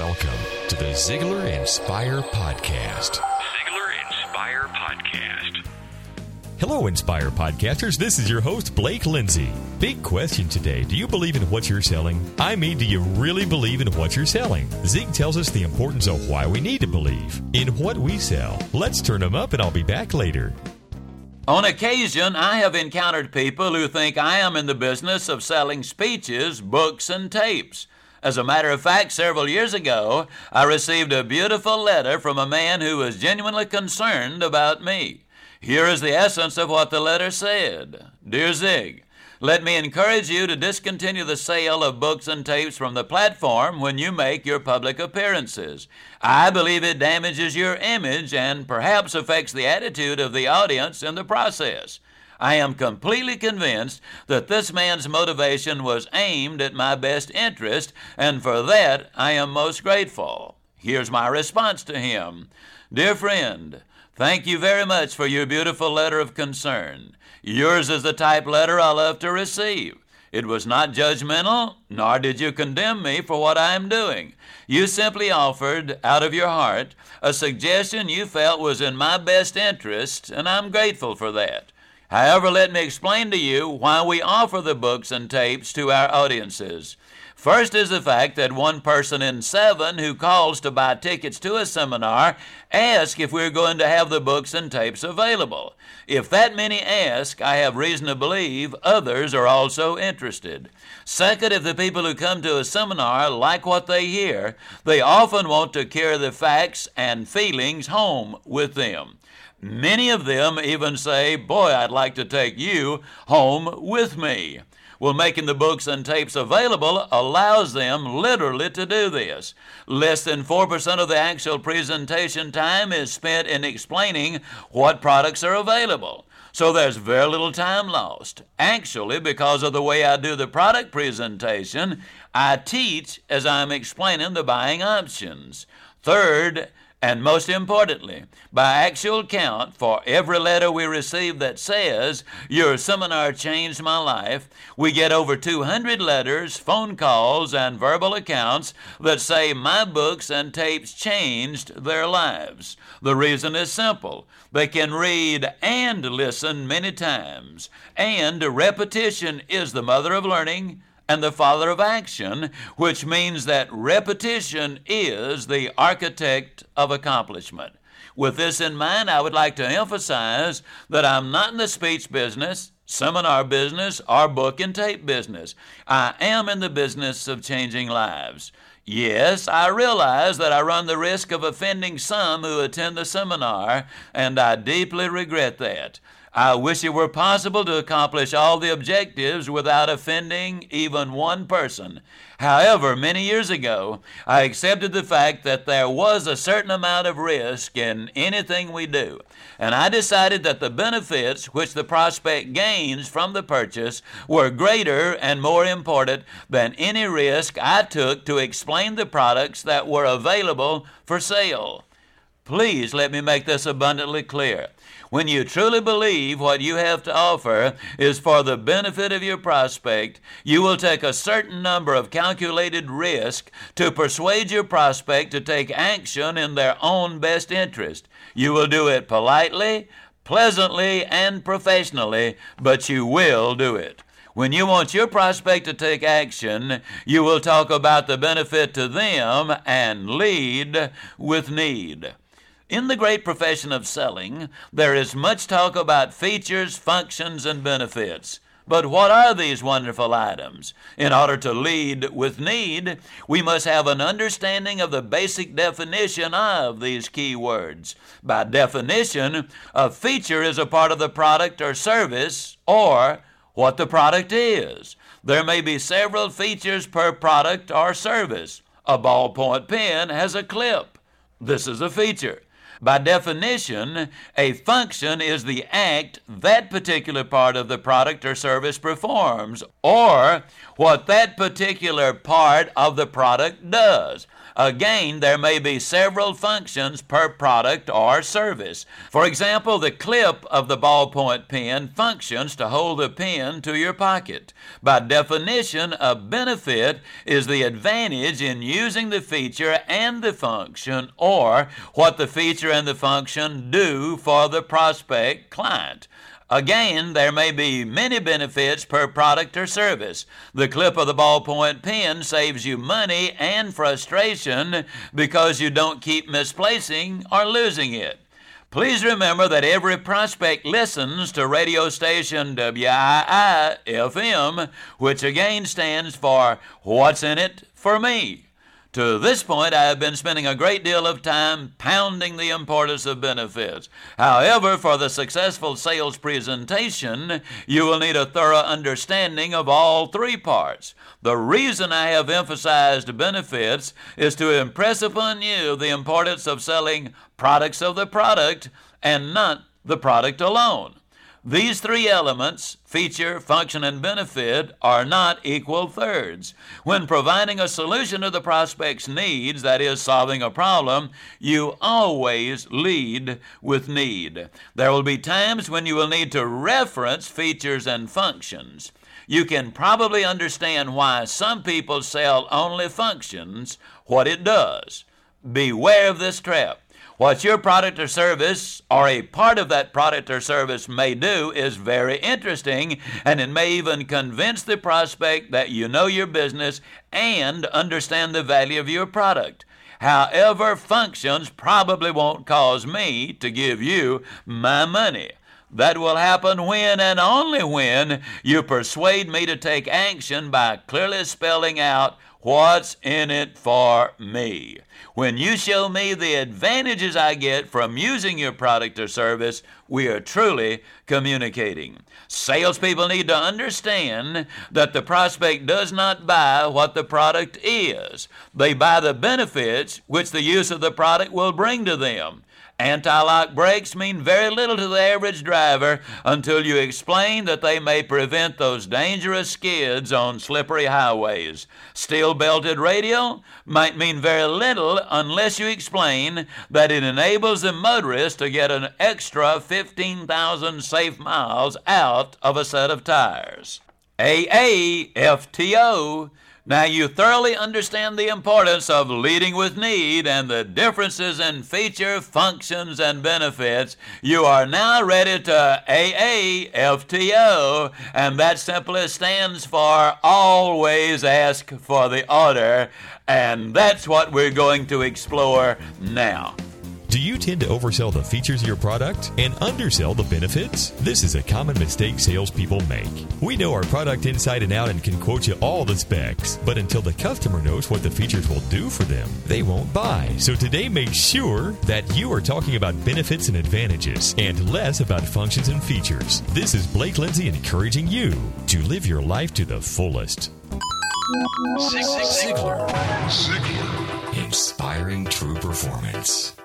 Welcome to the Ziglar Inspire Podcast. Ziglar Inspire Podcast. Hello, Inspire Podcasters. This is your host, Blake Lindsay. Big question today. Do you believe in what you're selling? I mean, do you really believe in what you're selling? Zig tells us the importance of why we need to believe in what we sell. Let's turn them up, and I'll be back later. On occasion, I have encountered people who think I am in the business of selling speeches, books, and tapes. As a matter of fact, several years ago, I received a beautiful letter from a man who was genuinely concerned about me. Here is the essence of what the letter said Dear Zig, let me encourage you to discontinue the sale of books and tapes from the platform when you make your public appearances. I believe it damages your image and perhaps affects the attitude of the audience in the process. I am completely convinced that this man's motivation was aimed at my best interest, and for that I am most grateful. Here's my response to him Dear friend, thank you very much for your beautiful letter of concern. Yours is the type letter I love to receive. It was not judgmental, nor did you condemn me for what I am doing. You simply offered, out of your heart, a suggestion you felt was in my best interest, and I'm grateful for that. However, let me explain to you why we offer the books and tapes to our audiences. First is the fact that one person in seven who calls to buy tickets to a seminar ask if we're going to have the books and tapes available. If that many ask, I have reason to believe others are also interested. Second, if the people who come to a seminar like what they hear, they often want to carry the facts and feelings home with them. Many of them even say, Boy, I'd like to take you home with me. Well, making the books and tapes available allows them literally to do this. Less than 4% of the actual presentation time is spent in explaining what products are available. So there's very little time lost. Actually, because of the way I do the product presentation, I teach as I'm explaining the buying options. Third, and most importantly, by actual count, for every letter we receive that says, Your seminar changed my life, we get over 200 letters, phone calls, and verbal accounts that say, My books and tapes changed their lives. The reason is simple. They can read and listen many times, and repetition is the mother of learning and the father of action, which means that repetition is the architect of accomplishment. With this in mind, I would like to emphasize that I'm not in the speech business, seminar business, or book and tape business. I am in the business of changing lives. Yes, I realize that I run the risk of offending some who attend the seminar, and I deeply regret that. I wish it were possible to accomplish all the objectives without offending even one person. However, many years ago, I accepted the fact that there was a certain amount of risk in anything we do, and I decided that the benefits which the prospect gains from the purchase were greater and more important than any risk I took to explain the products that were available for sale. Please let me make this abundantly clear. When you truly believe what you have to offer is for the benefit of your prospect, you will take a certain number of calculated risks to persuade your prospect to take action in their own best interest. You will do it politely, pleasantly, and professionally, but you will do it. When you want your prospect to take action, you will talk about the benefit to them and lead with need. In the great profession of selling, there is much talk about features, functions, and benefits. But what are these wonderful items? In order to lead with need, we must have an understanding of the basic definition of these key words. By definition, a feature is a part of the product or service or what the product is. There may be several features per product or service. A ballpoint pen has a clip. This is a feature. By definition, a function is the act that particular part of the product or service performs, or what that particular part of the product does. Again, there may be several functions per product or service. For example, the clip of the ballpoint pen functions to hold the pen to your pocket. By definition, a benefit is the advantage in using the feature and the function, or what the feature and the function do for the prospect client. Again, there may be many benefits per product or service. The clip of the ballpoint pen saves you money and frustration because you don't keep misplacing or losing it. Please remember that every prospect listens to radio station WII FM, which again stands for What's in It for Me. To this point, I have been spending a great deal of time pounding the importance of benefits. However, for the successful sales presentation, you will need a thorough understanding of all three parts. The reason I have emphasized benefits is to impress upon you the importance of selling products of the product and not the product alone. These three elements, feature, function, and benefit, are not equal thirds. When providing a solution to the prospect's needs, that is, solving a problem, you always lead with need. There will be times when you will need to reference features and functions. You can probably understand why some people sell only functions, what it does. Beware of this trap. What your product or service, or a part of that product or service, may do is very interesting, and it may even convince the prospect that you know your business and understand the value of your product. However, functions probably won't cause me to give you my money. That will happen when and only when you persuade me to take action by clearly spelling out what's in it for me. When you show me the advantages I get from using your product or service, we are truly communicating. Salespeople need to understand that the prospect does not buy what the product is, they buy the benefits which the use of the product will bring to them. Anti-lock brakes mean very little to the average driver until you explain that they may prevent those dangerous skids on slippery highways. Belted radial might mean very little unless you explain that it enables the motorist to get an extra 15,000 safe miles out of a set of tires. AAFTO now you thoroughly understand the importance of leading with need and the differences in feature, functions, and benefits. You are now ready to AAFTO, and that simply stands for always ask for the order, and that's what we're going to explore now. Do you tend to oversell the features of your product and undersell the benefits? This is a common mistake salespeople make. We know our product inside and out and can quote you all the specs, but until the customer knows what the features will do for them, they won't buy. So today, make sure that you are talking about benefits and advantages and less about functions and features. This is Blake Lindsay encouraging you to live your life to the fullest. Ziglar. Ziglar. Inspiring true performance.